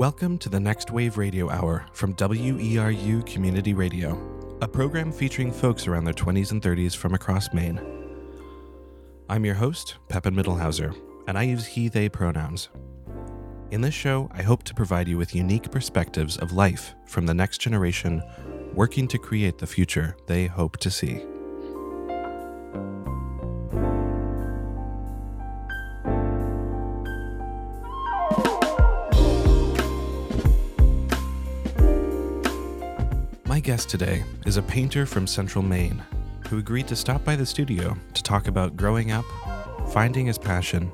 Welcome to the Next Wave Radio Hour from WERU Community Radio, a program featuring folks around their 20s and 30s from across Maine. I'm your host, Pepin Mittelhauser, and I use he, they pronouns. In this show, I hope to provide you with unique perspectives of life from the next generation working to create the future they hope to see. My guest today is a painter from central Maine who agreed to stop by the studio to talk about growing up, finding his passion,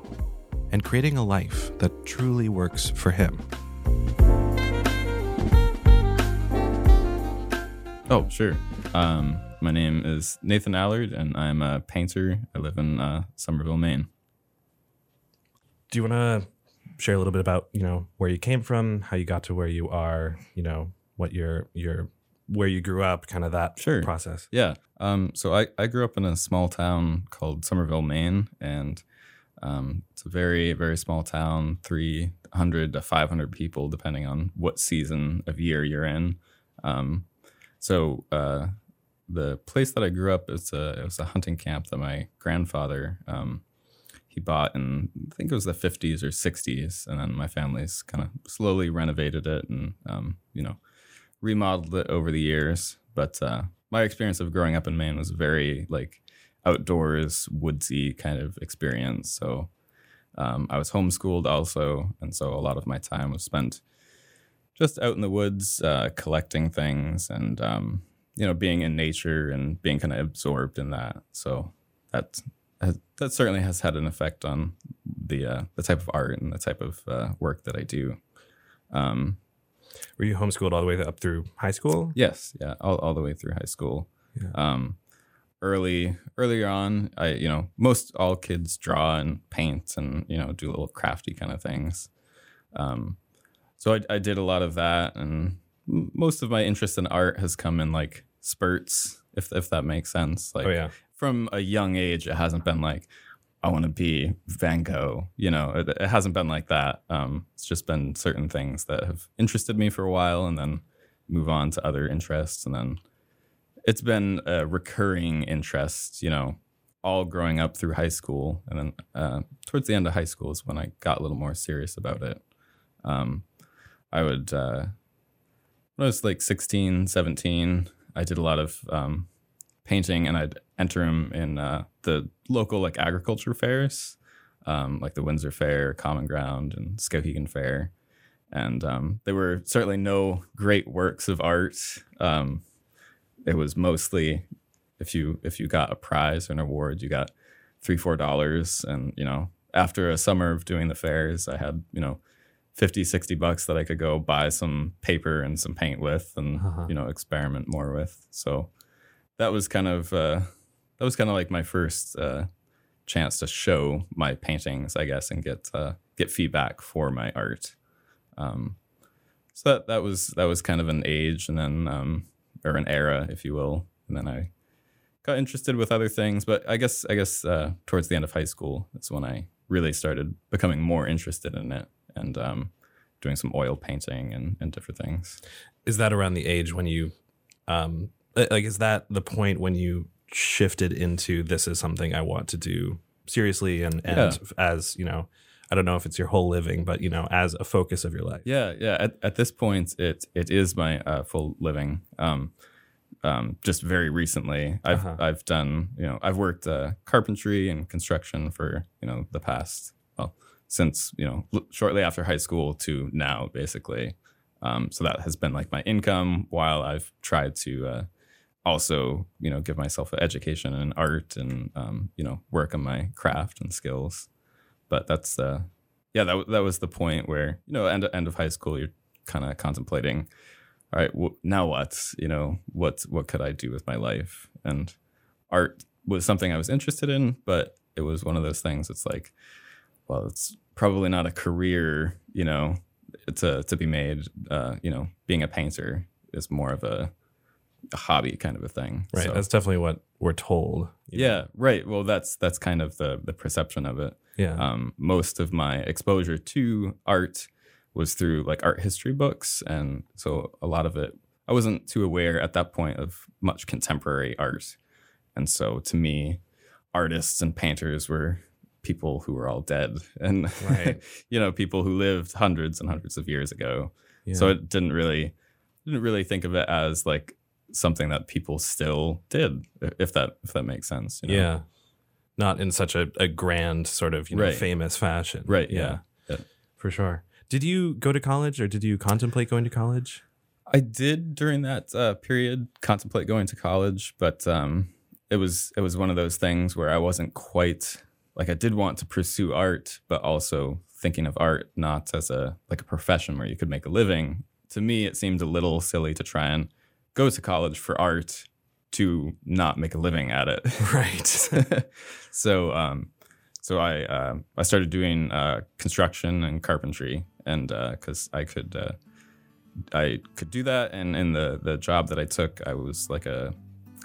and creating a life that truly works for him. Oh, sure. Um, my name is Nathan Allard, and I'm a painter. I live in uh, Somerville, Maine. Do you want to share a little bit about you know where you came from, how you got to where you are, you know what your your where you grew up, kind of that Sure. process? Yeah. Um, so I, I grew up in a small town called Somerville, Maine, and um, it's a very, very small town, 300 to 500 people, depending on what season of year you're in. Um, so uh, the place that I grew up is a, it was a hunting camp that my grandfather um, he bought in I think it was the 50s or 60s, and then my family's kind of slowly renovated it and um, you know remodeled it over the years. But uh, my experience of growing up in Maine was very like outdoors, woodsy kind of experience. So um, I was homeschooled also, and so a lot of my time was spent just out in the woods, uh, collecting things, and um, you know, being in nature and being kind of absorbed in that. So that that certainly has had an effect on the uh, the type of art and the type of uh, work that I do. Um, Were you homeschooled all the way up through high school? Yes, yeah, all, all the way through high school. Yeah. Um, early earlier on, I you know most all kids draw and paint and you know do little crafty kind of things. Um, so I, I did a lot of that, and most of my interest in art has come in like spurts, if if that makes sense. Like oh yeah. from a young age, it hasn't been like I want to be Van Gogh. You know, it, it hasn't been like that. Um, it's just been certain things that have interested me for a while, and then move on to other interests, and then it's been a recurring interest. You know, all growing up through high school, and then uh, towards the end of high school is when I got a little more serious about it. Um, I would uh, when I was like 16, 17, I did a lot of um, painting and I'd enter them in uh, the local like agriculture fairs, um, like the Windsor Fair, Common Ground, and Skowhegan Fair. And um, they were certainly no great works of art. Um, it was mostly if you if you got a prize or an award, you got three four dollars. And you know, after a summer of doing the fairs, I had you know 50 60 bucks that i could go buy some paper and some paint with and Uh-huh. you know experiment more with so that was kind of uh, that was kind of like my first uh, chance to show my paintings i guess and get uh, get feedback for my art. Um, so that that was that was kind of an age and then um, or an era if you will and then i got interested with other things but i guess i guess uh, towards the end of high school is when i really started becoming more interested in it and um, doing some oil painting and, and different things. Is that around the age when you, um, like, is that the point when you shifted into this is something I want to do seriously and and Yeah. as you know, I don't know if it's your whole living, but you know, as a focus of your life. Yeah, yeah. At, at this point, it it is my uh, full living. Um, um, just very recently, I've Uh-huh. I've done you know I've worked uh, carpentry and construction for you know the past well since you know l- shortly after high school to now basically. Um, so that has been like my income while I've tried to uh, also you know give myself an education in art and um, you know work on my craft and skills. But that's uh, yeah, that, that was the point where, you know, end, end of high school, you're kind of contemplating, all right, now what? You know, what, what could I do with my life? And art was something I was interested in, but it was one of those things. It's like, well, it's probably not a career, you know, to, to be made, uh, you know, being a painter is more of a, a hobby kind of a thing. Right. So- That's definitely what we're told. you know? yeah, right. Well, that's, that's kind of the, the perception of it Yeah. um, most of my exposure to art was through like art history books, and so a lot of it I wasn't too aware at that point of much contemporary art, and so to me, artists and painters were people who were all dead, and Right. you know people who lived hundreds and hundreds of years ago. Yeah. So it didn't really didn't really think of it as like something that people still did, if that if that makes sense. you know? yeah. Not in such a, a grand sort of, you know, Right. famous fashion. Right, Yeah. yeah. Yeah. For sure. Did you go to college or did you contemplate going to college? I did during that uh, period contemplate going to college, but um, it was it was one of those things where I wasn't quite like I did want to pursue art, but also thinking of art not as a like a profession where you could make a living. To me, it seemed a little silly to try and go to college for art to not make a living at it. Right. so um, so I uh, I started doing uh, construction and carpentry, and because I could uh, I could do that, and in the the job that I took, I was like a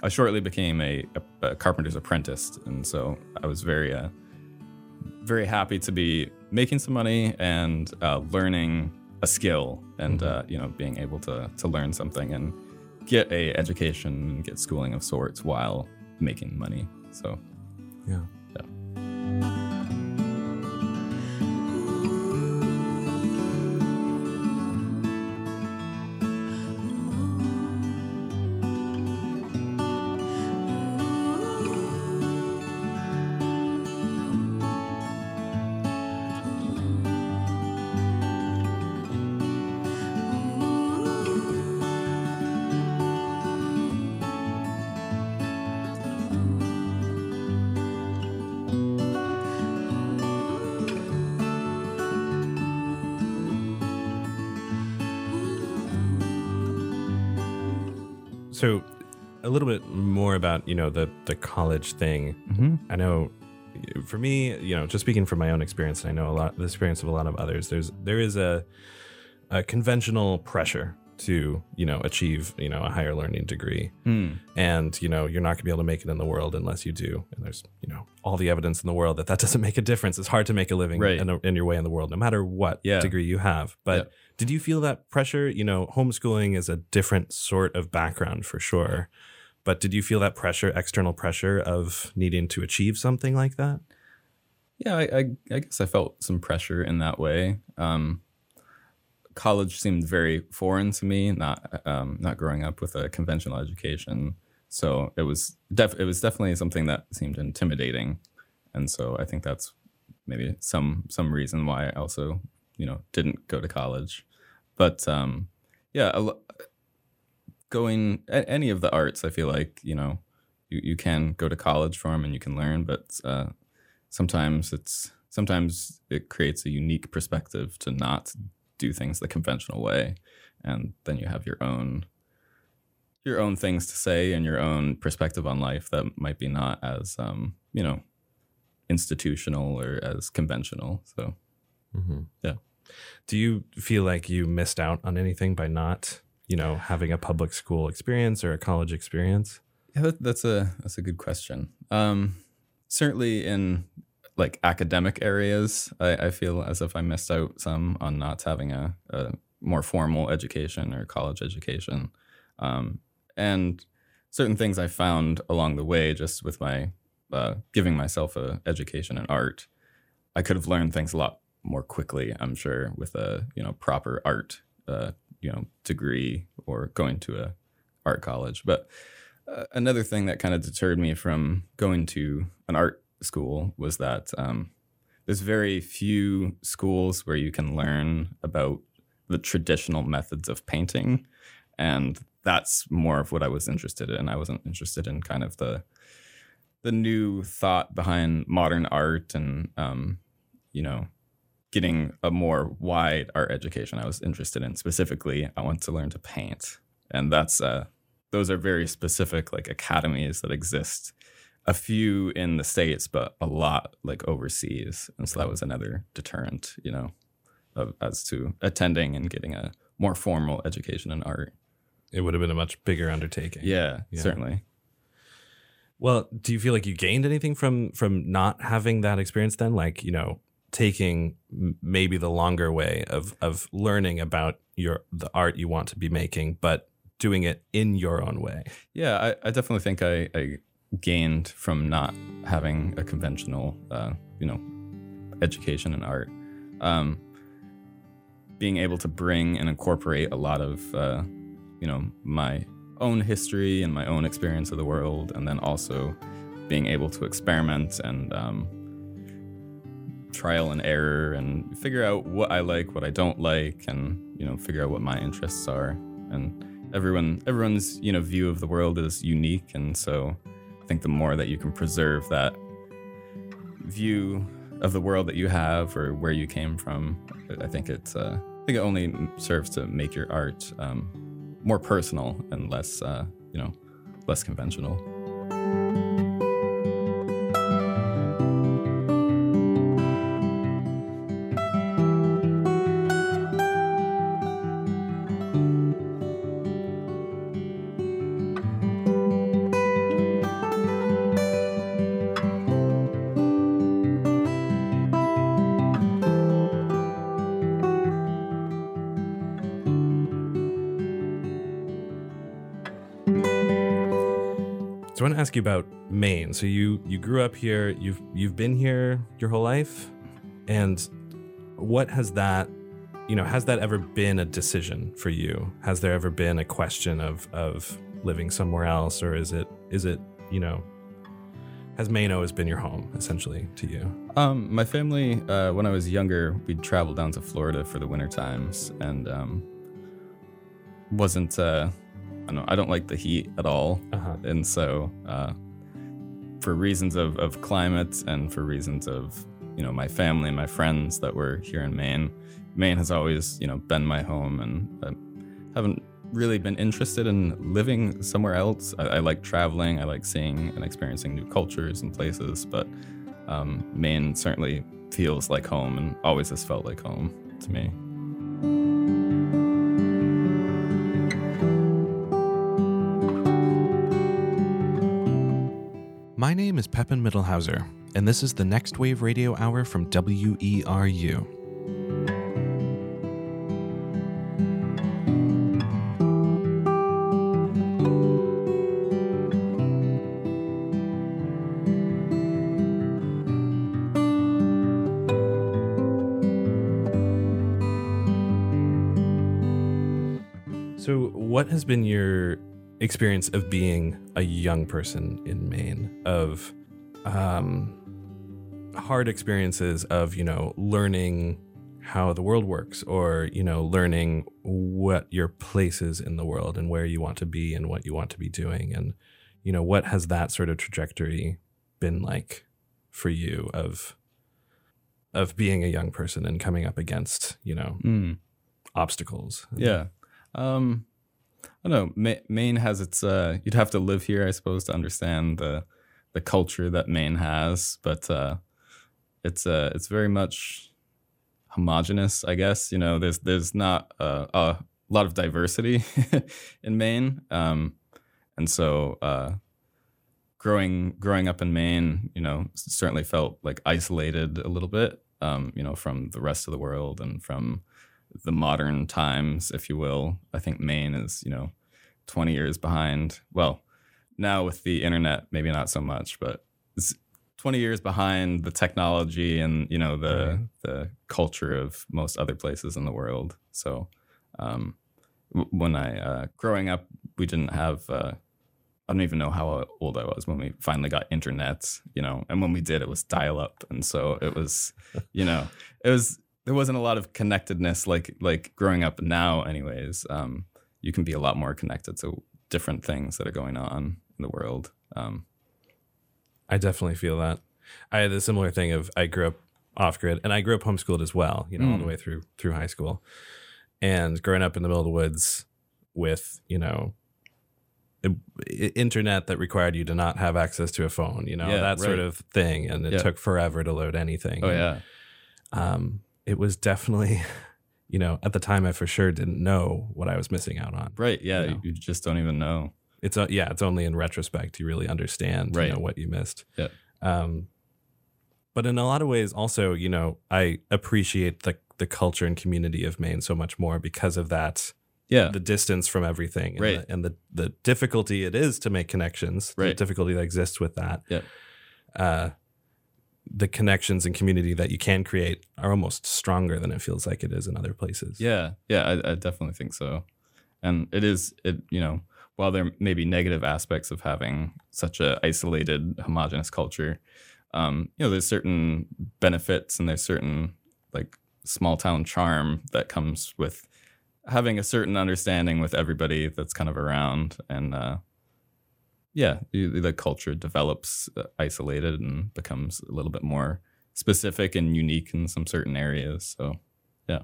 I shortly became a, a, a carpenter's apprentice, and so I was very uh, very happy to be making some money and uh, learning a skill, and uh, you know being able to to learn something and get a education and get schooling of sorts while making money. So yeah. So, a little bit more about you know the the college thing. Mm-hmm. I know, for me, you know, just speaking from my own experience, and I know a lot the experience of a lot of others. There's there is a a conventional pressure to you know achieve you know a higher learning degree, Hmm. and you know you're not going to be able to make it in the world unless you do. And there's you know all the evidence in the world that that doesn't make a difference. It's hard to make a living Right. in, in your way in the world, no matter what Yeah. degree you have. But Yeah. Did you feel that pressure? You know, homeschooling is a different sort of background for sure. But did you feel that pressure, external pressure of needing to achieve something like that? Yeah, I, I, I guess I felt some pressure in that way. Um, college seemed very foreign to me, not um, not growing up with a conventional education. So it was def- it was definitely something that seemed intimidating, and so I think that's maybe some some reason why I also you know didn't go to college. But um, yeah, a going a- any of the arts, I feel like you know you, you can go to college for them and you can learn, but uh, sometimes it's sometimes it creates a unique perspective to not do things the conventional way and then you have your own your own things to say and your own perspective on life that might be not as um, you know institutional or as conventional so Mm-hmm. Yeah. Do you feel like you missed out on anything by not, you know, having a public school experience or a college experience? Yeah, that, that's a that's a good question. Um, certainly in like academic areas, I, I feel as if I missed out some on not having a, a more formal education or college education, um, and certain things I found along the way just with my uh, giving myself a education in art. I could have learned things a lot more quickly, I'm sure, with a you know proper art uh, you know degree or going to a art college, but uh, another thing that kind of deterred me from going to an art school was that um, there's very few schools where you can learn about the traditional methods of painting, and that's more of what I was interested in. I wasn't interested in kind of the the new thought behind modern art and um, you know getting a more wide art education. I was interested in specifically. I want to learn to paint, and that's uh, those are very specific like academies that exist a few in the states but a lot like overseas and so that was another deterrent you know of, as to attending and getting a more formal education in art It would have been a much bigger undertaking. yeah, Yeah. certainly Well, do you feel like you gained anything from from not having that experience then? Like, you know, taking maybe the longer way of of learning about your the art you want to be making, but doing it in your own way. Yeah, I, I definitely think I, I gained from not having a conventional, uh, you know, education in art. Um, being able to bring and incorporate a lot of, uh, you know, my own history and my own experience of the world, and then also being able to experiment and um, trial and error and figure out what I like, what I don't like, and you know, figure out what my interests are. And everyone, everyone's you know view of the world is unique, and so I think the more that you can preserve that view of the world that you have or where you came from, I think it's uh, I think it only serves to make your art um, more personal and less uh, you know less conventional. Maine. So you you grew up here. You've you've been here your whole life, and what has that, you know, has that ever been a decision for you? Has there ever been a question of of living somewhere else, or is it is it you know, has Maine always been your home essentially to you? Um, my family, uh, when I was younger, we'd travel down to Florida for the winter times, and um, wasn't. Uh, I don't. Know, I don't like the heat at all, Uh-huh. and so uh, for reasons of, of climate and for reasons of you know my family and my friends that were here in Maine, Maine has always you know been my home, and I haven't really been interested in living somewhere else. I, I like traveling. I like seeing and experiencing new cultures and places, but um, Maine certainly feels like home and always has felt like home to me. Is Pepin Mittelhauser, and this is the Next Wave Radio Hour from WERU. So, what has been your experience of being a young person in Maine? Of um, hard experiences of you know learning how the world works, or you know learning what your place is in the world and where you want to be and what you want to be doing, and you know what has that sort of trajectory been like for you of of being a young person and coming up against you know Mm. obstacles? Yeah. Um, I don't know. Maine has its. Uh, you'd have to live here, I suppose, to understand the the culture that Maine has. But uh, it's uh, it's very much homogenous, I guess. You know, there's there's not a lot of diversity in Maine, um, and so uh, growing growing up in Maine, you know, certainly felt like isolated a little bit. Um, you know, from the rest of the world and from the modern times, if you will. I think Maine is, you know, 20 years behind. Well, now with the internet, maybe not so much, but it's 20 years behind the technology and, you know, the the culture of most other places in the world. So, um, when I uh, growing up, we didn't have. Uh, I don't even know how old I was when we finally got internet, you know, and when we did, it was dial up. And so it was, you know, it was, there wasn't a lot of connectedness like, like growing up now, anyways. Um, you can be a lot more connected to different things that are going on in the world. Um, I definitely feel that. I had a similar thing of I grew up off grid and I grew up homeschooled as well, you know, all the Mm. way through through high school. And growing up in the middle of the woods with, you know, internet that required you to not have access to a phone, you know, Yeah, that sort of thing. And it Yeah. took forever to load anything. oh, yeah. Um, it was definitely, you know, at the time I for sure didn't know what I was missing out on. Right. Yeah. you know. you just don't even know. It's uh, yeah, it's only in retrospect you really understand Right. you know what you missed. Yeah. Um, but in a lot of ways, also, you know, I appreciate the the culture and community of Maine so much more because of that. Yeah. The distance from everything, and, Right. the, and the the difficulty it is to make connections, right. the difficulty that exists with that. Yeah. Uh, the connections and community that you can create are almost stronger than it feels like it is in other places. Yeah, yeah, I, I definitely think so. And it is it you know while there may be negative aspects of having such a isolated homogenous culture, um, you know there's certain benefits and there's certain like small town charm that comes with having a certain understanding with everybody that's kind of around and uh, yeah the culture develops uh, isolated and becomes a little bit more specific and unique in some certain areas so yeah.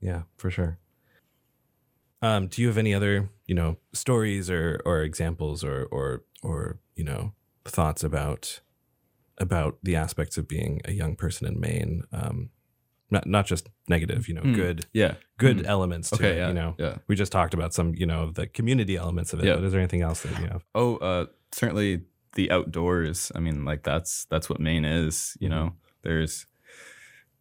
Yeah, for sure. Um, do you have any other, you know, stories or or examples or or or you know thoughts about about the aspects of being a young person in Maine? Um, not not just negative, you know, Hmm. good yeah good Mhm. elements to Okay, it. yeah, You know, yeah. we just talked about some, you know, the community elements of it. Yeah. But is there anything else that you have? Oh, uh, certainly the outdoors. I mean, like that's that's what Maine is. You Mhm. know, there's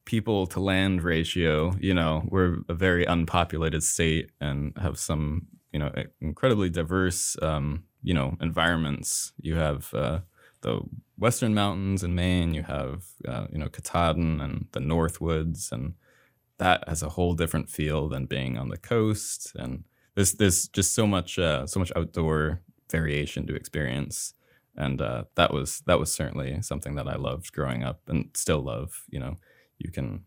people to land ratio. You know, we're a very unpopulated state and have some you know incredibly diverse um, you know environments. You have uh, the Western Mountains in Maine. You have uh, you know Katahdin and the Northwoods, and that has a whole different feel than being on the coast. And there's there's just so much uh, so much outdoor variation to experience, and uh, that was that was certainly something that I loved growing up and still love. You know, you can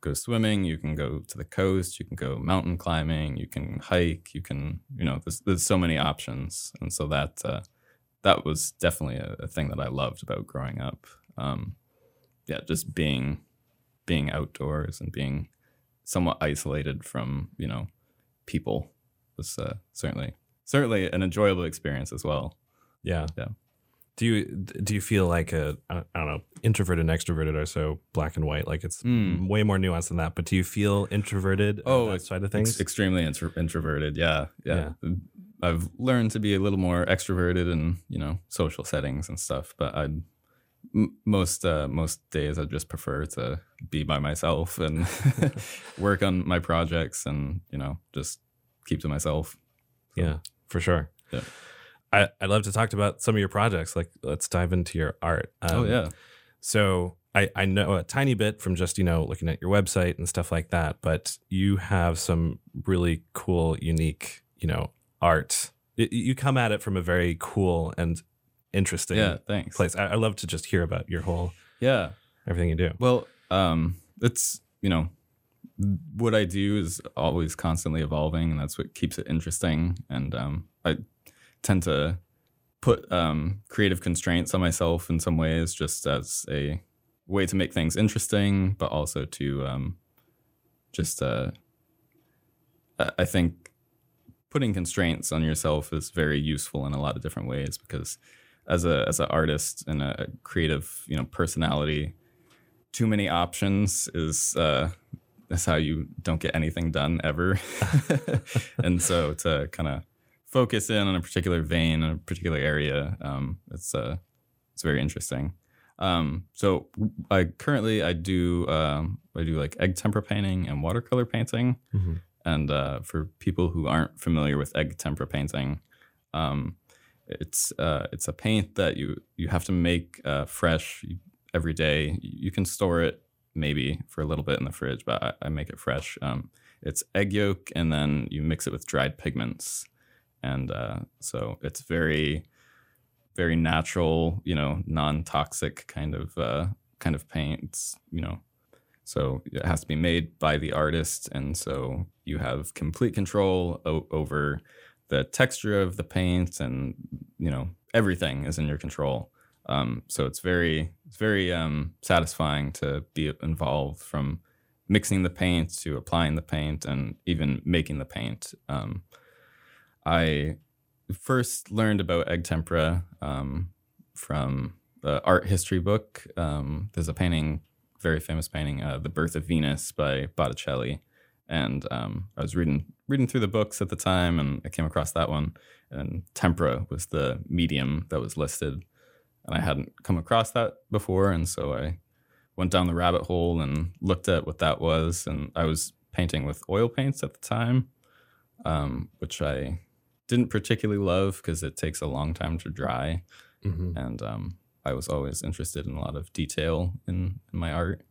go swimming, you can go to the coast, you can go mountain climbing, you can hike, you can you know there's there's so many options, and so that uh, that was definitely a, a thing that I loved about growing up. Um, yeah, just being being outdoors and being somewhat isolated from you know people was uh, certainly certainly an enjoyable experience as well. Yeah. Yeah. Do you do you feel like a I don't know introverted and extroverted are so black and white like it's Mm. way more nuanced than that but do you feel introverted Oh, side of things Ex- extremely intro- introverted. Yeah, yeah, I've learned to be a little more extroverted in you know social settings and stuff, but I m- most uh, most days I just prefer to be by myself and work on my projects and you know just keep to myself. Yeah, for sure. Yeah. I, I'd love to talk about some of your projects. Like, let's dive into your art. oh Um, yeah, So I, I know a tiny bit from just, you know, looking at your website and stuff like that, but you have some really cool, unique, you know, art. Y- you come at it from a very cool and interesting yeah. Thanks. place. I, I love to just hear about your whole, Yeah. everything you do. Well, um, it's you know what I do is always constantly evolving, and that's what keeps it interesting. And um, I tend to put um, creative constraints on myself in some ways, just as a way to make things interesting, but also to um, just uh, I think putting constraints on yourself is very useful in a lot of different ways because as a as an artist and a creative you know personality too many options is uh is how you don't get anything done ever. And so to kind of focus in on a particular vein in a particular area um it's uh it's very interesting. Um so i currently i do um i do like egg tempera painting and watercolor painting. Mhm. And uh, for people who aren't familiar with egg tempera painting, um, it's uh, it's a paint that you you have to make uh, fresh every day. You can store it maybe for a little bit in the fridge, but I, I make it fresh. Um, it's egg yolk, and then you mix it with dried pigments, and uh, so it's very very natural, you know, non toxic kind of uh, kind of paint. It's, you know, so it has to be made by the artist, and so you have complete control o- over the texture of the paint, and you know everything is in your control. Um, so it's very it's very um, satisfying to be involved from mixing the paint to applying the paint and even making the paint. Um, I first learned about egg tempera um, from the art history book. Um, there's a painting very famous painting, uh, "The Birth of Venus" by Botticelli, and um, I was reading reading through the books at the time, and I came across that one. And tempera was the medium that was listed, and I hadn't come across that before, and so I went down the rabbit hole and looked at what that was. And I was painting with oil paints at the time, um, which I didn't particularly love because it takes a long time to dry. Mm-hmm. And um, I was always interested in a lot of detail in, in my art.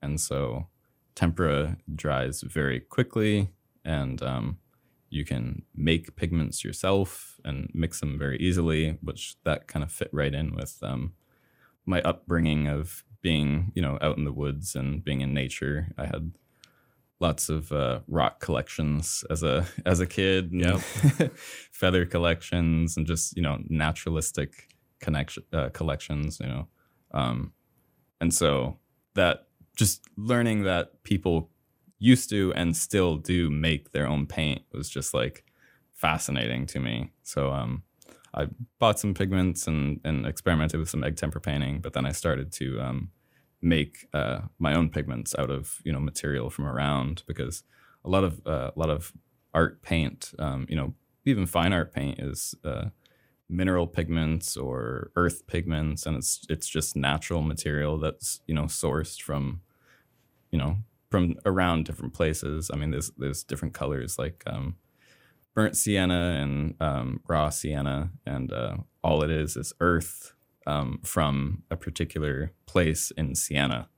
And so tempera dries very quickly and um, you can make pigments yourself and mix them very easily, which that kind of fit right in with um, my upbringing of being, you know, out in the woods and being in nature. I had lots of uh, rock collections as a as a kid, Yep. feather collections, and just you know naturalistic connection uh, collections. You know, um, and so that just learning that people used to and still do make their own paint was just like fascinating to me. So um, I bought some pigments and and experimented with some egg tempera painting, but then I started to um, make uh, my own pigments out of you know material from around because a lot of uh, a lot of art paint, um, you know, even fine art paint is uh, mineral pigments or earth pigments, and it's it's just natural material that's you know sourced from you know from around different places. I mean, there's there's different colors like um, burnt sienna and um, raw sienna, and uh, all it is is earth um, from a particular place in Siena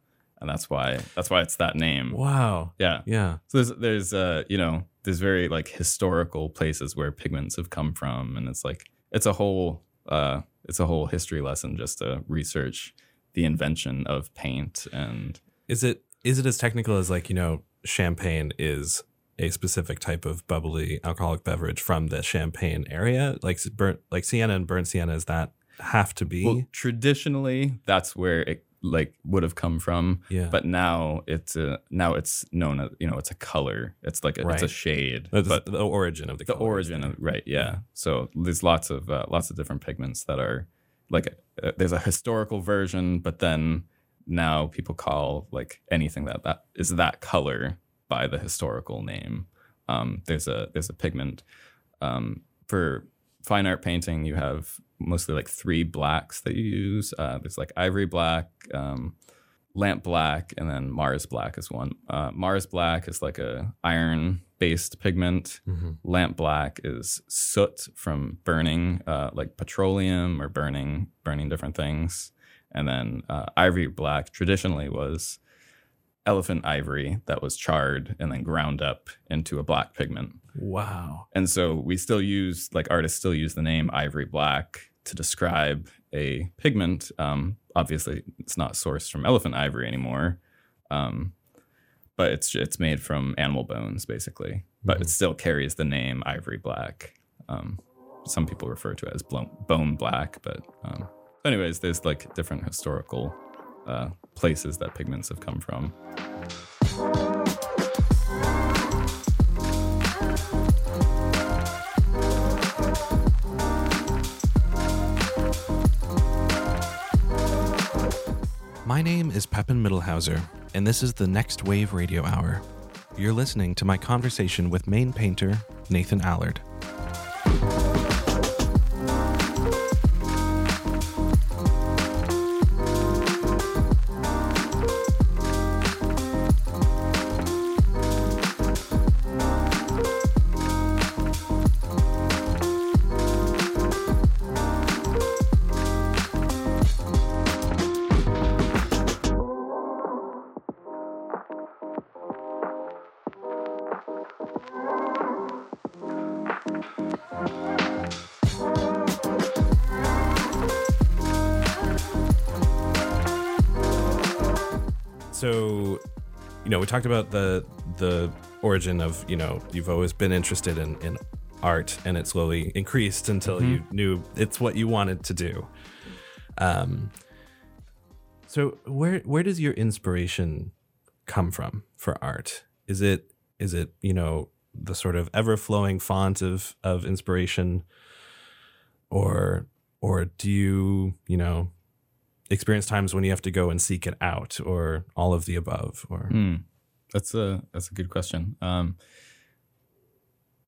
and that's why that's why it's that name. Wow. Yeah. Yeah. So there's there's uh you know there's very like historical places where pigments have come from, and it's like it's a whole uh it's a whole history lesson just to research the invention of paint and Is it is it as technical as like you know champagne is a specific type of bubbly alcoholic beverage from the Champagne area? Like burnt like sienna and burnt sienna is that have to be? well traditionally that's where it like would have come from yeah. but now it's a now it's known as you know it's a color. It's like a, it's a shade That's but the origin of the the origin of right yeah. So there's lots of uh, lots of different pigments that are like uh, there's a historical version but then now people call like anything that that is that color by the historical name. Um, there's a there's a pigment um, for fine art painting you have mostly like three blacks that you use. Uh, there's like ivory black um, lamp black and then mars black is one. Uh, mars black is like a iron based pigment. Mhm. lamp black is soot from burning uh, like petroleum or burning burning different things. And then uh, ivory black traditionally was elephant ivory that was charred and then ground up into a black pigment. Wow. and so we still use like artists still use the name ivory black to describe a pigment. Um, obviously it's not sourced from elephant ivory anymore. Um, but it's it's made from animal bones basically. But it still carries the name ivory black. Um, some people refer to it as bone black but um, anyways there's like different historical uh, places that pigments have come from My name is Pepin Mittelhauser, and this is the Next Wave Radio Hour. You're listening to my conversation with Maine painter Nathan Allard. Talked about the the origin of, you know, you've always been interested in, in art and it slowly increased until you knew it's what you wanted to do. Um so where where does your inspiration come from for art? Is it is it, you know, the sort of ever flowing font of of inspiration or or do you, you know, experience times when you have to go and seek it out or all of the above or Hmm. That's a that's a good question. Um,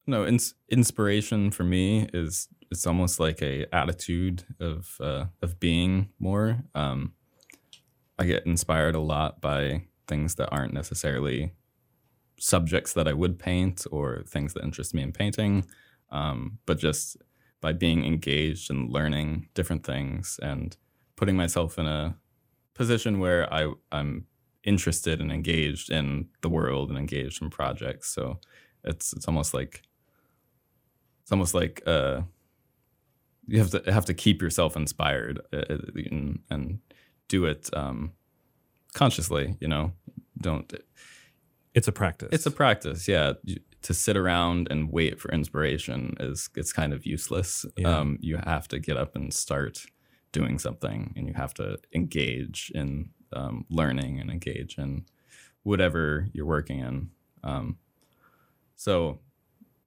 no, ins- inspiration for me is it's almost like a attitude of uh, of being more. Um, I get inspired a lot by things that aren't necessarily subjects that I would paint or things that interest me in painting, um, but just by being engaged and learning different things and putting myself in a position where I, I'm interested and engaged in the world and engaged in projects. So it's it's almost like it's almost like uh, you have to have to keep yourself inspired uh, uh, and, and do it um, consciously. You know, don't. It's a practice. It's a practice. Yeah, to sit around and wait for inspiration is it's kind of useless. Yeah. Um, you have to get up and start doing something, and you have to engage in um, learning and engage in whatever you're working in. Um, so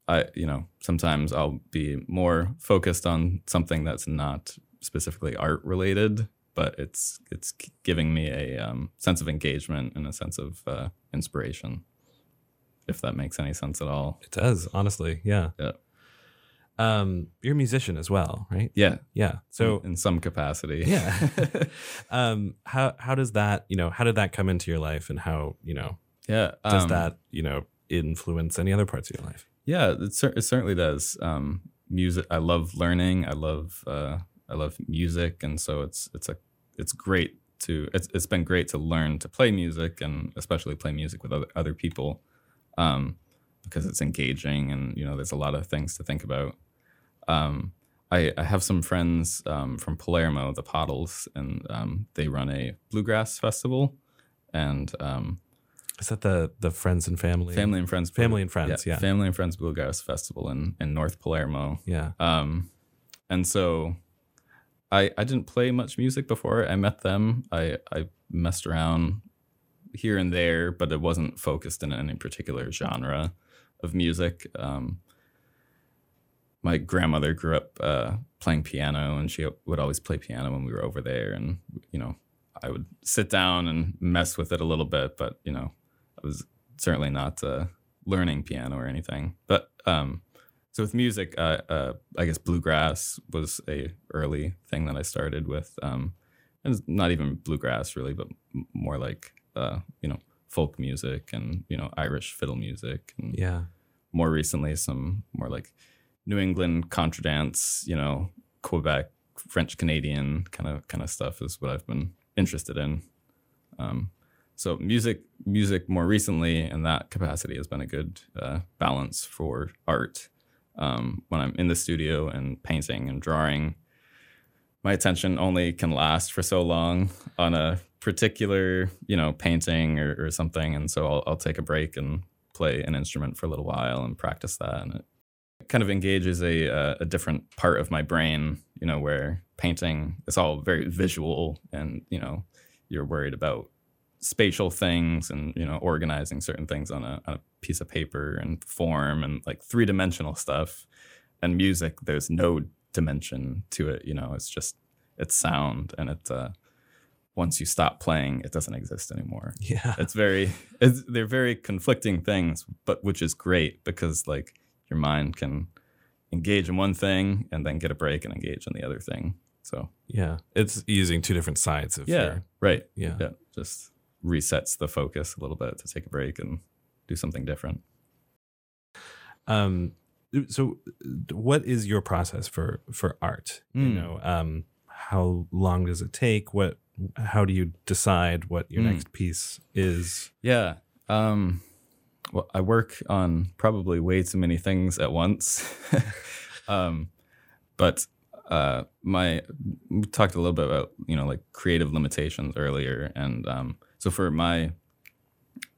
I, you know, sometimes I'll be more focused on something that's not specifically art related, but it's it's giving me a um, sense of engagement and a sense of uh, inspiration. If that makes any sense at all. It does, honestly. Yeah. Yeah. Um, you're a musician as well, right? Yeah. Yeah. So in, in some capacity. Yeah. um, how how does that, you know, how did that come into your life and how, you know, yeah, does um, that, you know, influence any other parts of your life? Yeah, it, cer- it certainly does. Um, music, I love learning. I love uh, I love music, and so it's it's a it's great to it's it's been great to learn to play music and especially play music with other other people, um, because it's engaging and you know there's a lot of things to think about. Um, I, I have some friends um, from Palermo, the Pottles, and um, they run a bluegrass festival, and um, is that the the Friends and Family? Family and Friends. Family and Friends, yeah. yeah. Family and Friends Bluegrass Festival in, in North Palermo. Yeah. Um, and so I I didn't play much music before I met them. I, I messed around here and there, but it wasn't focused in any particular genre of music. Um, my grandmother grew up uh, playing piano, and she would always play piano when we were over there. And you know, I would sit down and mess with it a little bit, but you know, I was certainly not uh, learning piano or anything. But um, so with music, uh, uh, I guess bluegrass was a early thing that I started with, um, and not even bluegrass really, but more like uh, you know folk music and you know Irish fiddle music. And yeah. More recently, some more like New England contra dance, you know, Quebec, French Canadian kind of kind of stuff is what I've been interested in. Um, so music music more recently in that capacity has been a good uh, balance for art um, when i'm in the studio and painting and drawing my attention only can last for so long on a particular you know painting or, or something and so I'll, I'll take a break and play an instrument for a little while and practice that and it kind of engages a, uh, a different part of my brain you know where painting is all very visual and you know you're worried about spatial things and you know organizing certain things on a, on a piece of paper and form and like three dimensional stuff. And music there's no dimension to it you know it's just it's sound and it's uh once you stop playing it doesn't exist anymore. Yeah. It's very it's, they're very conflicting things but which is great because like your mind can engage in one thing and then get a break and engage in the other thing so yeah it's using two different sides of yeah your, right yeah yeah just resets the focus a little bit to take a break and do something different. Um, so what is your process for for art? Mm. You hmm. know, um, how long does it take? What how do you decide what your mm. next piece is? Yeah. Um, well, I work on probably way too many things at once. um, but uh, my we talked a little bit about you know like creative limitations earlier, and um, so for my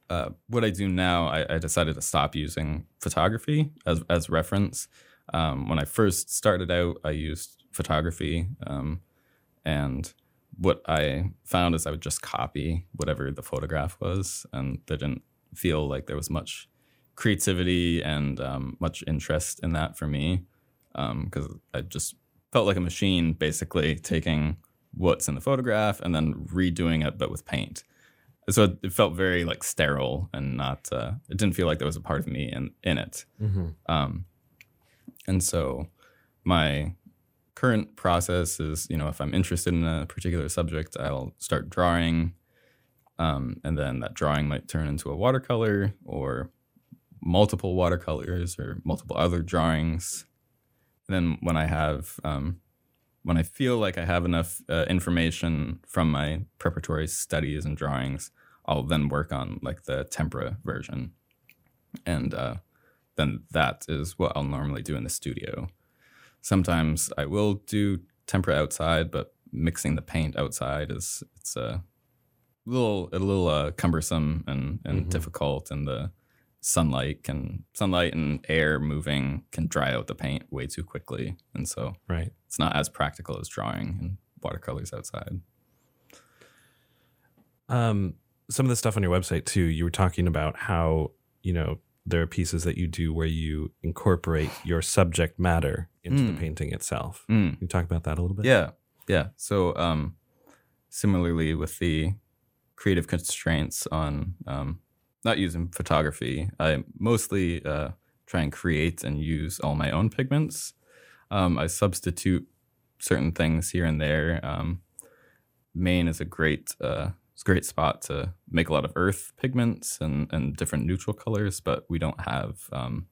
uh, what I do now, I, I, decided to stop using photography as as reference. Um, when I first started out, I used photography, um, and what I found is I would just copy whatever the photograph was, and didn't feel like there was much creativity and um, much interest in that for me because um, I just felt like a machine, basically taking what's in the photograph and then redoing it, but with paint so it, felt very like sterile and not uh, it didn't feel like there was a part of me in in it mm-hmm. um, and so my current process is you know if i'm interested in a particular subject i'll start drawing Um, and then that drawing might turn into a watercolor or multiple watercolors or multiple other drawings. And then when I have, um, when I feel like I have enough uh, information from my preparatory studies and drawings, I'll then work on like the tempera version. And uh, then that is what I'll normally do in the studio. Sometimes I will do tempera outside, but mixing the paint outside is it's a little a little uh, cumbersome and and Mhm. difficult, and the sunlight can sunlight and air moving can dry out the paint way too quickly, and so Right. it's not as practical as drawing in watercolors outside. Um, some of the stuff on your website too, you were talking about how, you know, there are pieces that you do where you incorporate your subject matter into the Mm. painting itself. Mm. Can you talk about that a little bit? Yeah, yeah. So um, similarly with the creative constraints on um, not using photography, I mostly uh, try and create and use all my own pigments. Um, I substitute certain things here and there. Um, Maine is a great uh, it's a great spot to make a lot of earth pigments and, and different neutral colors, but we don't have um,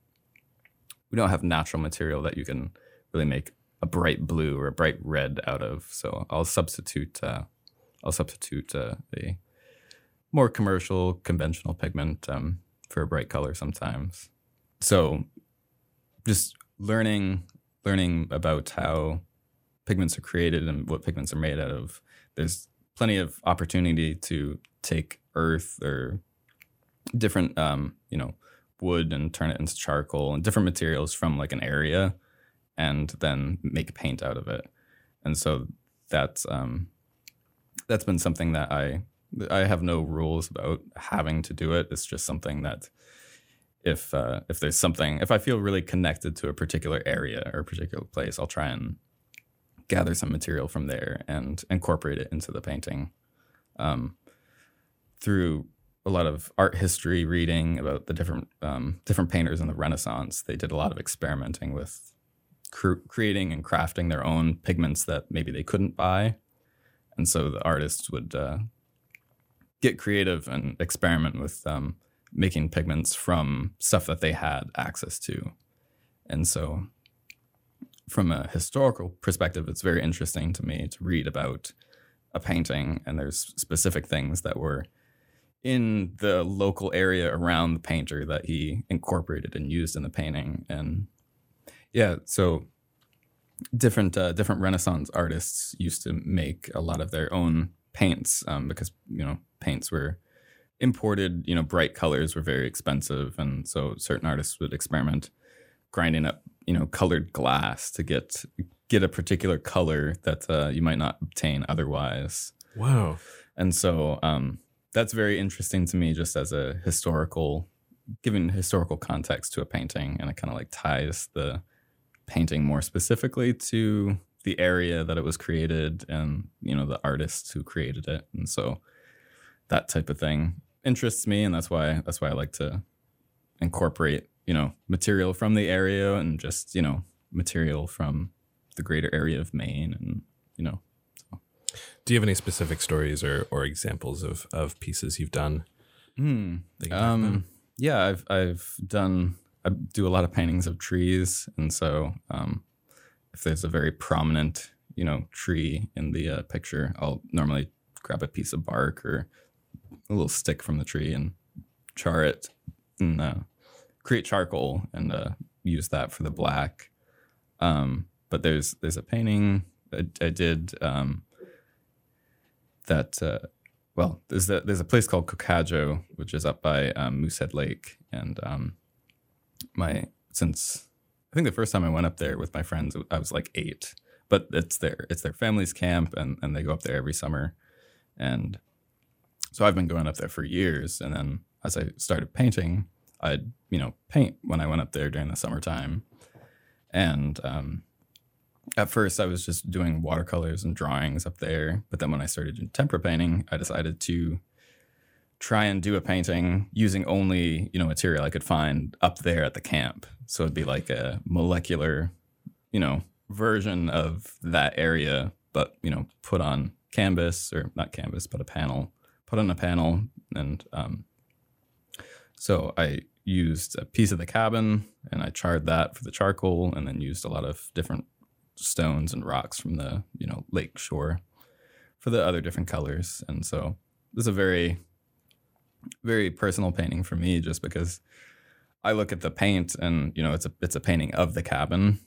we don't have natural material that you can really make a bright blue or a bright red out of. So I'll substitute uh, I'll substitute uh, a more commercial, conventional pigment um, for a bright color sometimes. So just learning learning about how pigments are created and what pigments are made out of. There's plenty of opportunity to take earth or different um, you know wood and turn it into charcoal and different materials from like an area and then make paint out of it. And so that's um, that's been something that I I have no rules about having to do it. It's just something that if uh, if there's something if I feel really connected to a particular area or a particular place, I'll try and gather some material from there and incorporate it into the painting. Um, through a lot of art history reading about the different um, different painters in the Renaissance, they did a lot of experimenting with cr- creating and crafting their own pigments that maybe they couldn't buy, and so the artists would uh, get creative and experiment with um, making pigments from stuff that they had access to, and so from a historical perspective, it's very interesting to me to read about a painting, and there's specific things that were in the local area around the painter that he incorporated and used in the painting. And yeah so different uh, different renaissance artists used to make a lot of their own paints um, because you know paints were imported you know bright colors were very expensive and so certain artists would experiment grinding up you know colored glass to get get a particular color that uh, you might not obtain otherwise Wow. and so um, that's very interesting to me just as a historical giving historical context to a painting and it kind of like ties the painting more specifically to the area that it was created and you know the artists who created it and so that type of thing interests me and that's why that's why I like to incorporate you know material from the area and just you know material from the greater area of Maine and you know Do you have any specific stories or, or examples of, of pieces you've done? That you can talk about? Um, yeah, I've I've done I do a lot of paintings of trees, and so um, if there's a very prominent you know tree in the uh, picture, I'll normally grab a piece of bark or a little stick from the tree and char it and uh, create charcoal and uh, use that for the black. Um, but there's there's a painting I, I did um, that. Uh, well, there's a there's a place called Kokadjo, which is up by um, Moosehead Lake, and um, my since I think the first time I went up there with my friends, I was like eight, but it's their it's their family's camp, and and they go up there every summer, and so I've been going up there for years, and then as I started painting, I'd you know paint when I went up there during the summertime, and um, at first I was just doing watercolors and drawings up there, but then when I started doing tempera painting, I decided to try and do a painting using only, you know, material I could find up there at the camp. So it'd be like a molecular, you know, version of that area, but, you know, put on canvas or not canvas, but a panel, put on a panel, and um, so I used a piece of the cabin and I charred that for the charcoal, and then used a lot of different stones and rocks from the you know lake shore for the other different colors. And so this is a very very personal painting for me, just because I look at the paint and you know it's a it's a painting of the cabin,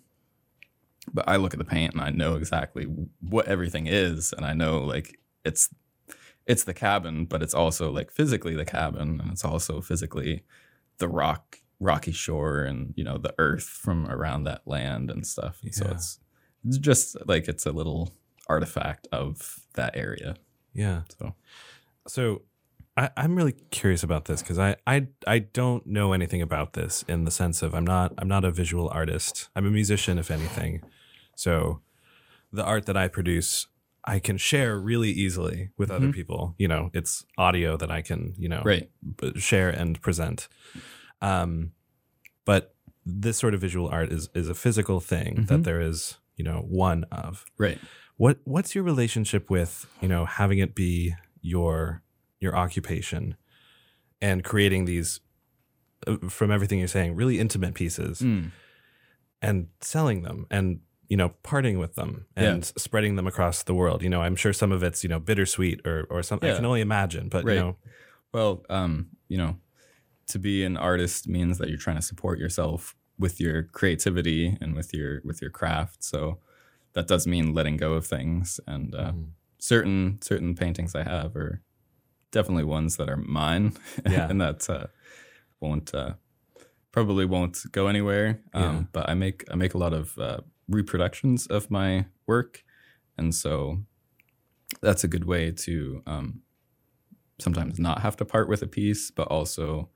but I look at the paint and I know exactly what everything is, and I know like it's it's the cabin, but it's also like physically the cabin, and it's also physically the rock rocky shore and you know the earth from around that land and stuff. And So it's it's just like it's a little artifact of that area. Yeah. So So I, I'm really curious about this because I, I I don't know anything about this in the sense of I'm not I'm not a visual artist. I'm a musician, if anything. So the art that I produce, I can share really easily with other Mhm. people. You know, it's audio that I can you know right, b- share and present. Um, but this sort of visual art is is a physical thing that Mhm. there is you know one of. right. What what's your relationship with you know having it be your your occupation and creating these uh, from everything you're saying really intimate pieces Mm. and selling them and you know parting with them and spreading them across the world you know i'm sure some of it's you know bittersweet or or something i can only imagine but Right. you know Well, um, you know, to be an artist means that you're trying to support yourself with your creativity and with your with your craft. So that does mean letting go of things. And uh, Mhm. certain certain paintings I have are definitely ones that are mine, Yeah. and that uh, won't uh, probably won't go anywhere. Um, Yeah. But I make I make a lot of uh, reproductions of my work, and so that's a good way to um, sometimes not have to part with a piece, but also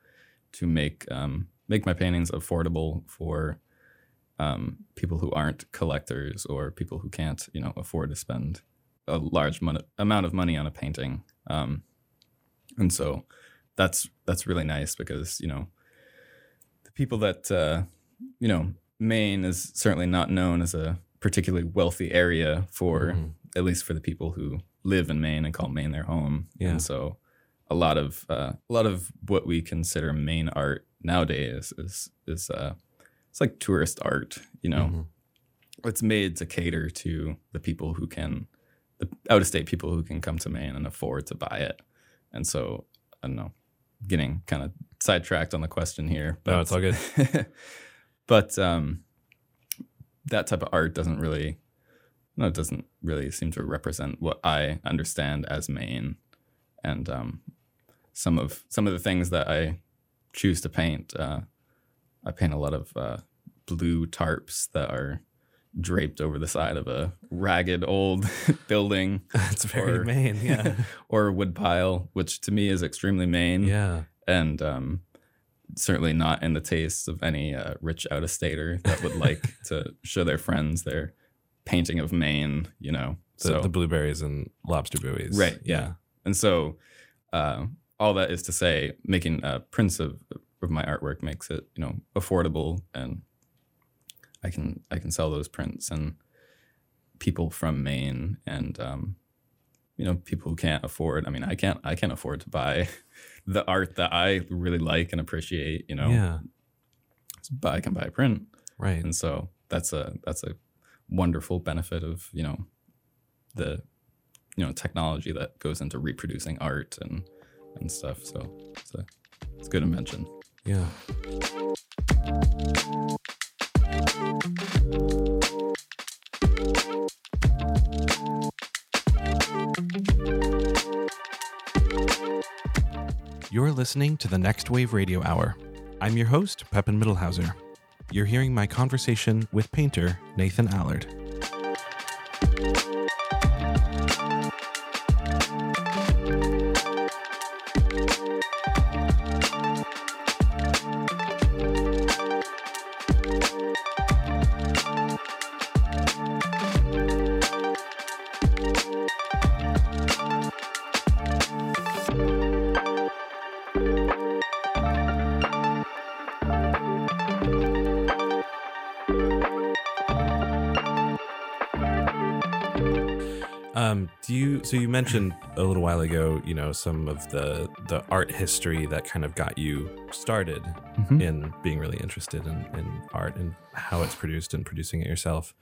to make um, make my paintings affordable for um, people who aren't collectors or people who can't, you know, afford to spend a large mon- amount of money on a painting. Um, and so that's that's really nice because you know the people that uh, you know Maine is certainly not known as a particularly wealthy area for Mhm. at least for the people who live in Maine and call Maine their home. Yeah. And so a lot of uh, a lot of what we consider Maine art nowadays is is uh, it's like tourist art. You know, Mhm. it's made to cater to the people who can, the out of state people who can come to Maine and afford to buy it. And so I don't know, getting kind of sidetracked on the question here. No, it's all good. but um, that type of art doesn't really, no, it doesn't really seem to represent what I understand as Maine. And um, some of some of the things that I choose to paint, uh, I paint a lot of uh, blue tarps that are draped over the side of a ragged old building it's very Or- main yeah. or a wood pile, which to me is extremely Maine. Yeah. And um, certainly not in the taste of any uh, rich out of stater that would like to show their friends their painting of Maine, you know. the, so the blueberries and lobster buoys. Right, yeah. and so uh, all that is to say, making uh, prints of of my artwork makes it you know affordable, and I can I can sell those prints and people from Maine and um, you know people who can't afford. I mean, I can't I can't afford to buy the art that I really like and appreciate. You know, yeah but I can buy a print, right and so that's a that's a wonderful benefit of you know the you know technology that goes into reproducing art and and stuff. So it's a it's a good invention. yeah You're listening to the Next Wave Radio Hour. I'm your host, Pepin Mittelhauser. You're hearing my conversation with painter Nathan Allard. Um, do you? So you mentioned a little while ago, you know, some of the the art history that kind of got you started Mhm. in being really interested in, in art and how it's produced and producing it yourself.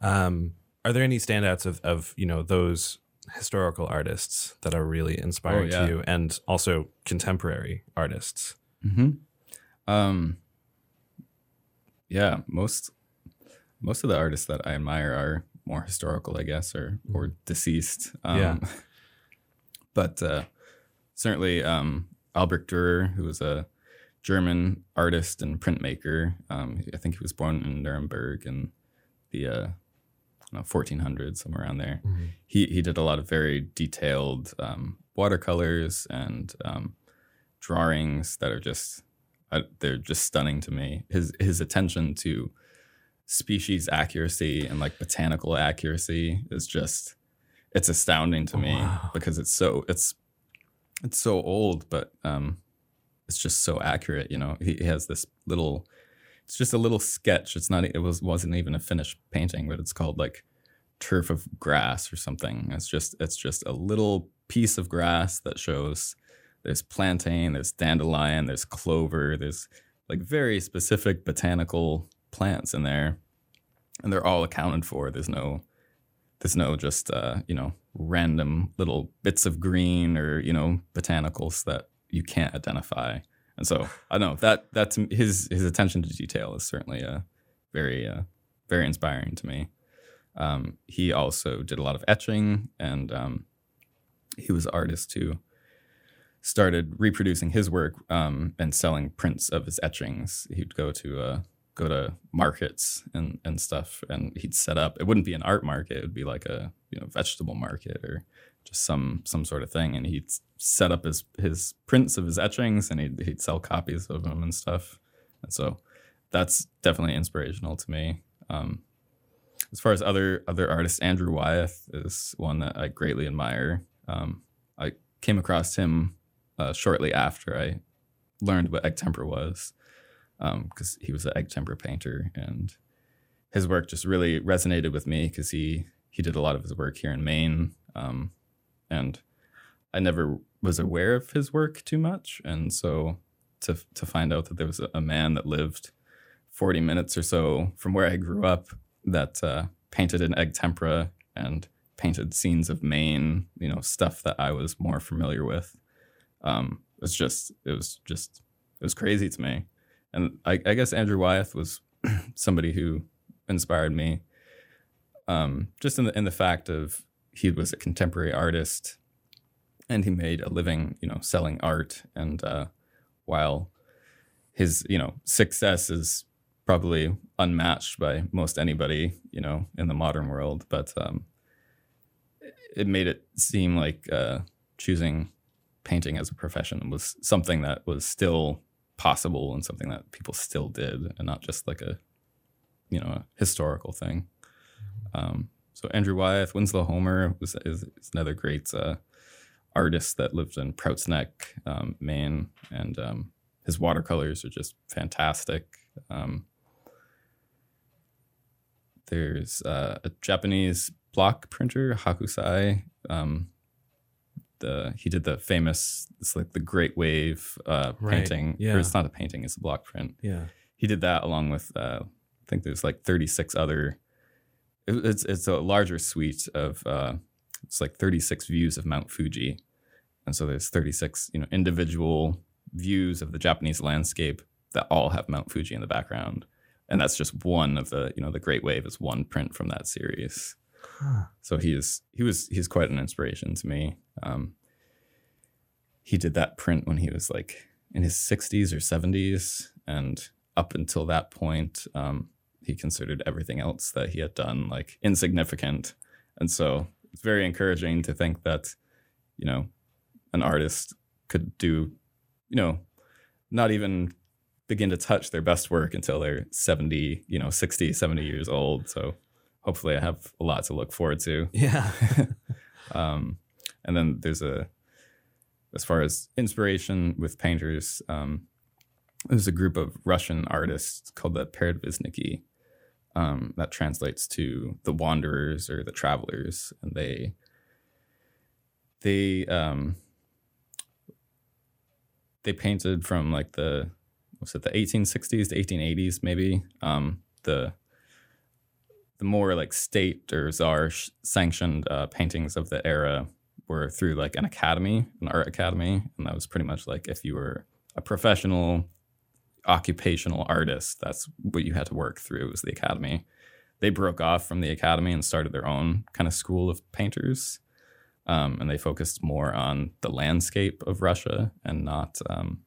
Um, are there any standouts of of you know those historical artists that are really inspiring yeah. to you, and also contemporary artists? Mm-hmm. Um, yeah, most most of the artists that I admire are more historical, I guess, or or deceased. Um, Yeah. But uh, certainly um, Albrecht Dürer, who was a German artist and printmaker. Um, I think he was born in Nuremberg in the uh, know, 1400s, somewhere around there he he did a lot of very detailed um, watercolors and um, drawings that are just uh, they're just stunning to me. His his attention to species accuracy and like botanical accuracy is just it's astounding to me Wow. because it's so it's it's so old but um it's just so accurate you know? He, he has this little it's just a little sketch. It's not it was wasn't even a finished painting but it's called like turf of grass or something. It's just it's just a little piece of grass that shows there's plantain there's dandelion there's clover there's like very specific botanical plants in there and they're all accounted for. There's no there's no just uh, you know random little bits of green or you know botanicals that you can't identify. And so i don't know that that's his his attention to detail is certainly uh, very uh, very inspiring to me. Um, he also did a lot of etching and um, he was an artist who started reproducing his work um, and selling prints of his etchings. He'd go to uh, go to markets and, and stuff and he'd set up it wouldn't be an art market it would be like a you know vegetable market or just some some sort of thing. And he'd set up his his prints of his etchings and he'd, he'd sell copies of them and stuff. And so that's definitely inspirational to me. Um, as far as other other artists andrew wyeth is one that i greatly admire. Um, i came across him uh, shortly after i learned what egg tempera was because he was an egg tempera painter and his work just really resonated with me because he he did a lot of his work here in Maine um, and I never was aware of his work too much and so to to find out that there was a, a man that lived 40 minutes or so from where I grew up that uh, painted in egg tempera and painted scenes of Maine you know stuff that I was more familiar with um, was just it was just it was crazy to me and I, I guess Andrew Wyeth was somebody who inspired me, um, just in the in the fact of he was a contemporary artist, and he made a living, you know, selling art. And uh, while his you know success is probably unmatched by most anybody, you know, in the modern world, but um, it made it seem like uh, choosing painting as a profession was something that was still possible and something that people still did and not just like a you know a historical thing. Um, so andrew wyeth winslow homer was is, is another great uh, artist that lived in prouts neck um, maine and um, his watercolors are just fantastic. Um, there's uh, a japanese block printer Hokusai um, the he did the famous it's like the great wave uh Right, painting. Yeah. or it's not a painting it's a block print. Yeah. he did that along with uh i think there's like 36 other it- it's it's a larger suite of uh it's like 36 views of mount fuji. And so there's 36 you know individual views of the japanese landscape that all have mount fuji in the background. And that's just one of the you know the great wave is one print from that series so he is he was he's quite an inspiration to me. Um, he did that print when he was like in his 60s or 70s, and up until that point, um, he considered everything else that he had done like insignificant. And so it's very encouraging to think that you know an artist could do you know not even begin to touch their best work until they're 70 you know 60 70 years old so hopefully i have a lot to look forward to Yeah. um, and then there's a as far as inspiration with painters um, there's a group of russian artists called the Peredvizhniki. Um, that translates to the wanderers or the travelers, and they they um, they painted from like the was it the 1860s to 1880s maybe um, the the more like state or czar sanctioned uh, paintings of the era were through like an academy, an art academy, and that was pretty much like if you were a professional occupational artist, that's what you had to work through was the academy. They broke off from the academy and started their own kind of school of painters, um, and they focused more on the landscape of Russia and not um,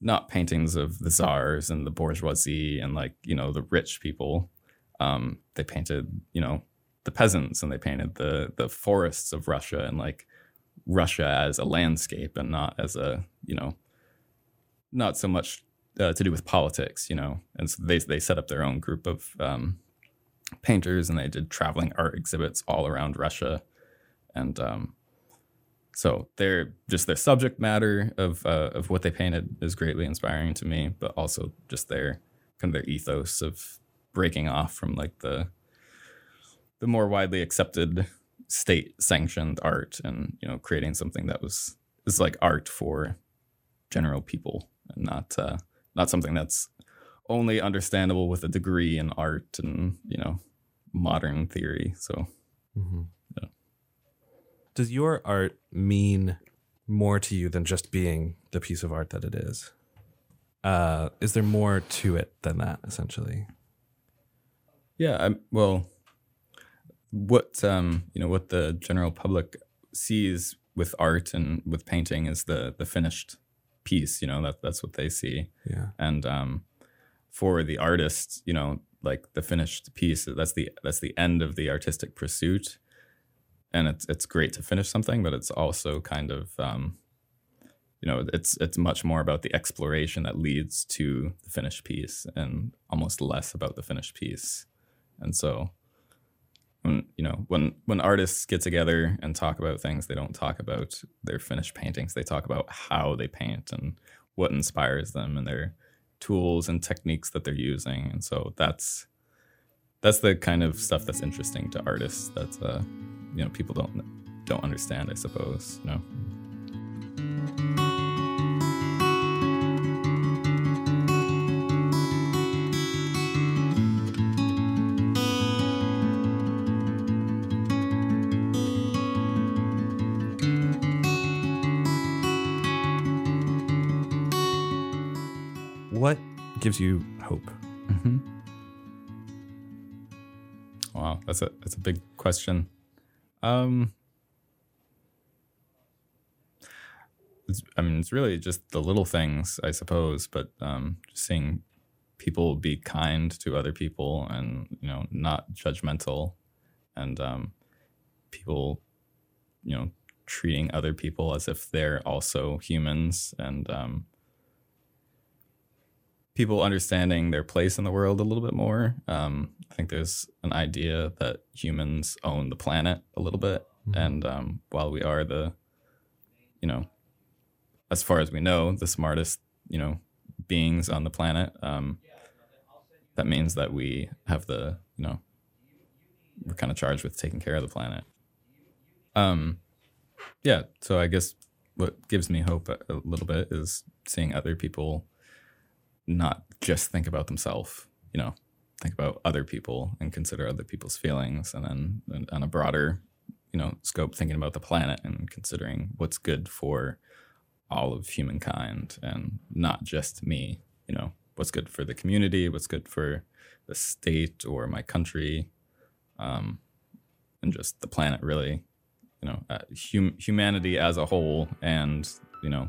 not paintings of the czars and the bourgeoisie and like you know the rich people. Um, they painted you know the peasants and they painted the the forests of Russia and like Russia as a landscape and not as a you know not so much uh, to do with politics, you know. And so they they set up their own group of um, painters and they did traveling art exhibits all around Russia, and um, so they're just their subject matter of uh, of what they painted is greatly inspiring to me, but also just their kind of their ethos of breaking off from like the the more widely accepted state sanctioned art and you know creating something that was is like art for general people and not uh, not something that's only understandable with a degree in art and you know modern theory so mm-hmm. yeah. does your art mean more to you than just being the piece of art that it is uh, is there more to it than that essentially yeah I, well what um, you know what the general public sees with art and with painting is the the finished piece. You know that that's what they see. Yeah. And um, for the artist, you know, like the finished piece, that's the that's the end of the artistic pursuit. And it's it's great to finish something, but it's also kind of um, you know it's it's much more about the exploration that leads to the finished piece and almost less about the finished piece and so when you know when when artists get together and talk about things they don't talk about their finished paintings they talk about how they paint and what inspires them and their tools and techniques that they're using. And so that's that's the kind of stuff that's interesting to artists that uh, you know people don't don't understand i suppose you know gives you hope? Mm-hmm. Wow, that's a that's a big question. Um, I mean, it's really just the little things, I suppose. But um, just seeing people be kind to other people, and you know, not judgmental, and um, people, you know, treating other people as if they're also humans, and um, people understanding their place in the world a little bit more. Um, I think there's an idea that humans own the planet a little bit, mm-hmm. and um, while we are the, you know, as far as we know, the smartest, you know, beings on the planet, um, that means that we have the, you know, we're kind of charged with taking care of the planet. Um, yeah. So I guess what gives me hope a, a little bit is seeing other people not just think about themselves, you know, think about other people and consider other people's feelings and then on a broader, you know, scope thinking about the planet and considering what's good for all of humankind and not just me, you know, what's good for the community, what's good for the state or my country, um, and just the planet really, you know, uh, hum- humanity as a whole and, you know,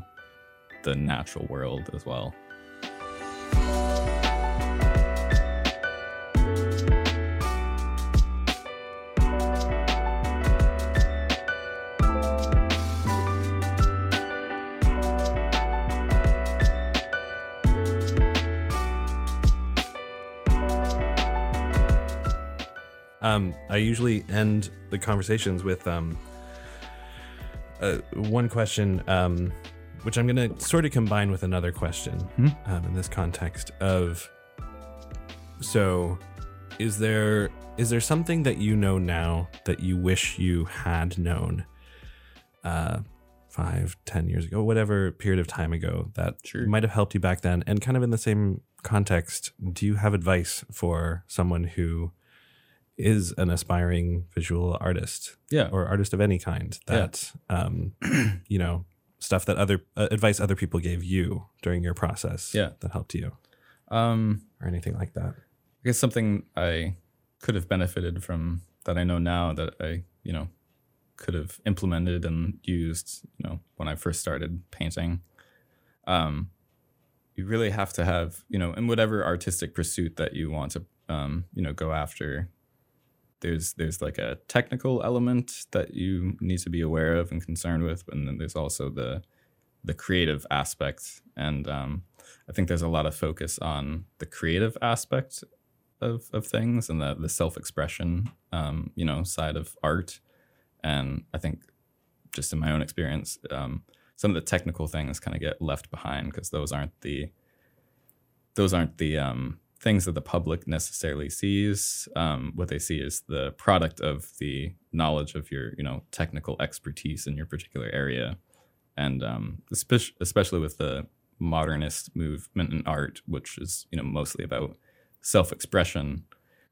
the natural world as well. Um, I usually end the conversations with um, uh, one question, um, which I'm going to sort of combine with another question hmm? um, in this context of so is there is there something that you know now that you wish you had known uh five ten years ago whatever period of time ago that Sure. might have helped you back then and kind of in the same context do you have advice for someone who is an aspiring visual artist Yeah. or artist of any kind Yeah. that um you know stuff that other uh, advice other people gave you during your process Yeah. that helped you Um, or anything like that I guess something I could have benefited from that I know now that I, you know, could have implemented and used, you know, when I first started painting. Um, you really have to have, you know, in whatever artistic pursuit that you want to, um, you know, go after. There's there's like a technical element that you need to be aware of and concerned with, and then there's also the the creative aspect. And um, I think there's a lot of focus on the creative aspect of, of things and the, the self-expression um, you know side of art and i think just in my own experience um, some of the technical things kind of get left behind because those aren't the those aren't the um, things that the public necessarily sees. Um, what they see is the product of the knowledge of your you know technical expertise in your particular area. And um, especially, with the modernist movement in art which is you know mostly about self-expression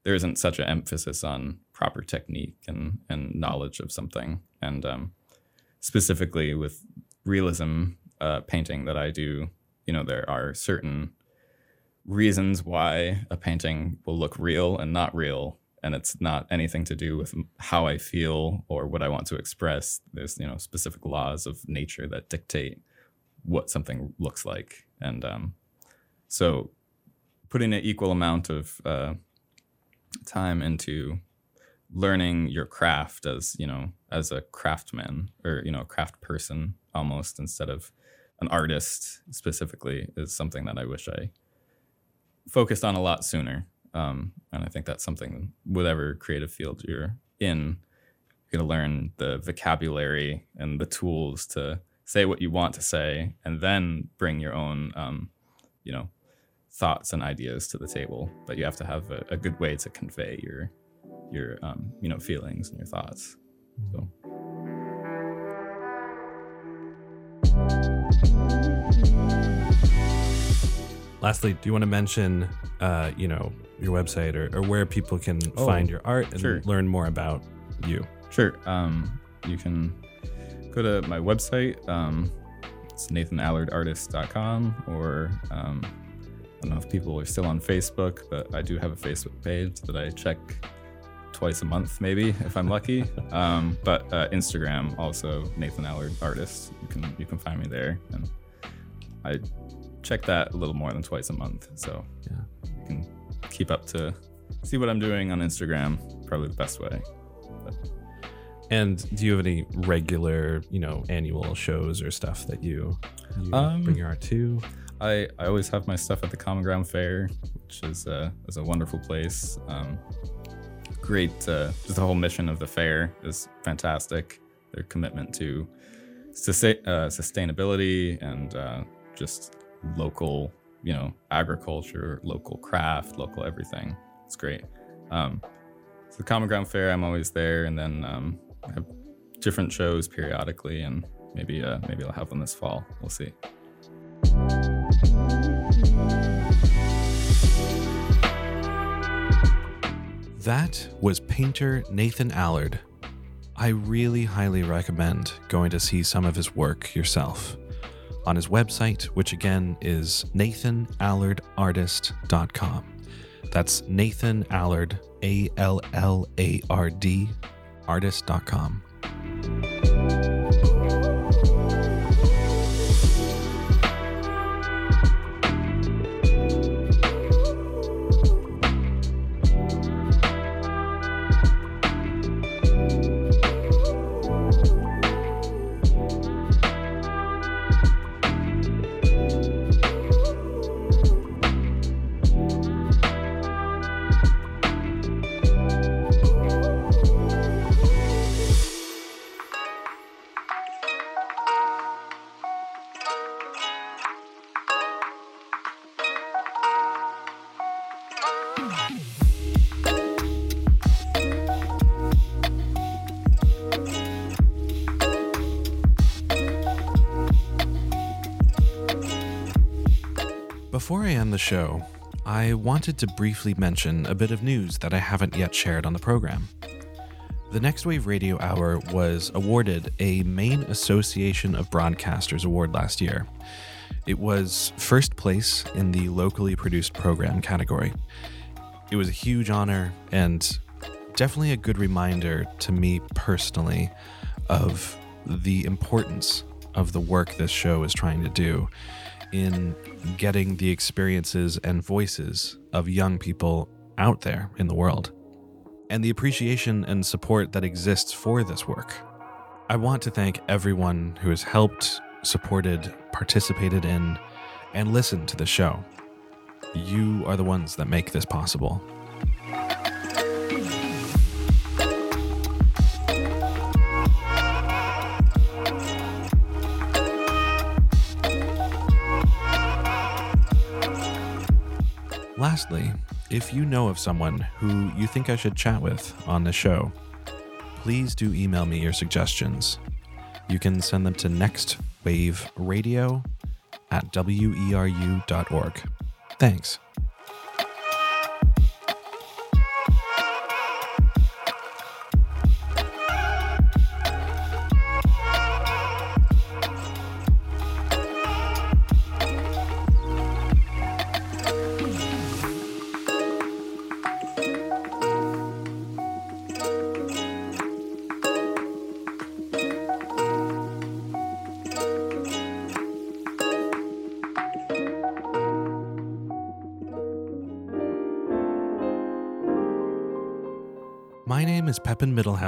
there isn't such an emphasis on proper technique and, and knowledge of something. And um, specifically with realism uh, painting that i do you know there are certain reasons why a painting will look real and not real and it's not anything to do with how i feel or what i want to express. There's you know specific laws of nature that dictate what something looks like and um, so putting an equal amount of uh, time into learning your craft as you know as a craftsman or you know craft person almost instead of an artist specifically is something that i wish i focused on a lot sooner. Um, and i think that's something whatever creative field you're in you're going to learn the vocabulary and the tools to say what you want to say and then bring your own um, you know thoughts and ideas to the table. But you have to have a, a good way to convey your your um, you know feelings and your thoughts. So Lastly, do you want to mention, uh, you know, your website or, or where people can Oh, find your art and sure. learn more about you? Sure. Um, you can go to my website. Um, it's nathanallardartist.com or um, I don't know if people are still on Facebook, but I do have a Facebook page that I check twice a month, maybe if I'm lucky. um, but uh, Instagram also Nathan Allard Artist. You can you can find me there, and I check that a little more than twice a month. So Yeah. you can keep up to see what I'm doing on Instagram. Probably the best way. And do you have any regular, you know, annual shows or stuff that you, you Um, bring your art to? I, I always have my stuff at the Common Ground Fair, which is a, is a wonderful place. Um, great, uh, just the whole mission of the fair is fantastic. Their commitment to sus- uh, sustainability and uh, just local, you know, agriculture, local craft, local everything. It's great. Um, so the Common Ground Fair, I'm always there, and then um, I have different shows periodically, and maybe uh, maybe I'll have one this fall. We'll see. That was painter Nathan Allard. I really highly recommend going to see some of his work yourself. On his website, which again is nathanallardartist.com. That's Nathan Allard, A L L A R D, artist.com. Before I end the show, I wanted to briefly mention a bit of news that I haven't yet shared on the program. The Next Wave Radio Hour was awarded a Maine Association of Broadcasters award last year. It was first place in the locally produced program category. It was a huge honor and definitely a good reminder to me personally of the importance of the work this show is trying to do in getting the experiences and voices of young people out there in the world, and the appreciation and support that exists for this work. I want to thank everyone who has helped, supported, participated in, and listened to the show. You are the ones that make this possible. Lastly, if you know of someone who you think I should chat with on the show, please do email me your suggestions. You can send them to nextwaveradio at weru.org. Thanks.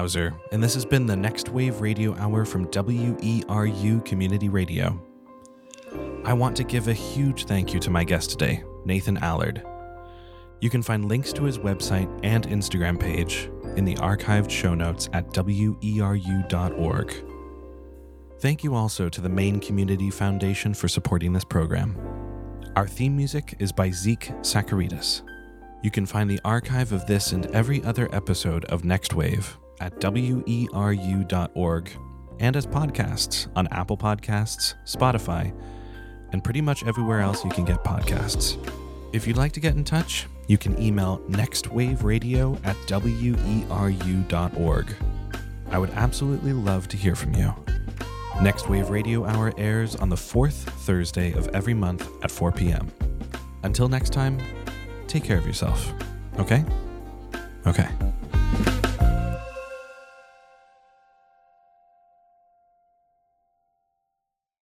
Mittelhauser, and this has been the Next Wave Radio Hour from WERU Community Radio. I want to give a huge thank you to my guest today, Nathan Allard. You can find links to his website and Instagram page in the archived show notes at weru.org. Thank you also to the Maine Community Foundation for supporting this program. Our theme music is by Zeke Sacaridiz. You can find the archive of this and every other episode of Next Wave at weru.org and as podcasts on Apple Podcasts, Spotify, and pretty much everywhere else you can get podcasts. If you'd like to get in touch, you can email nextwaveradio at weru.org. I would absolutely love to hear from you. Next Wave Radio Hour airs on the fourth Thursday of every month at 4 p.m. Until next time, take care of yourself. Okay? Okay.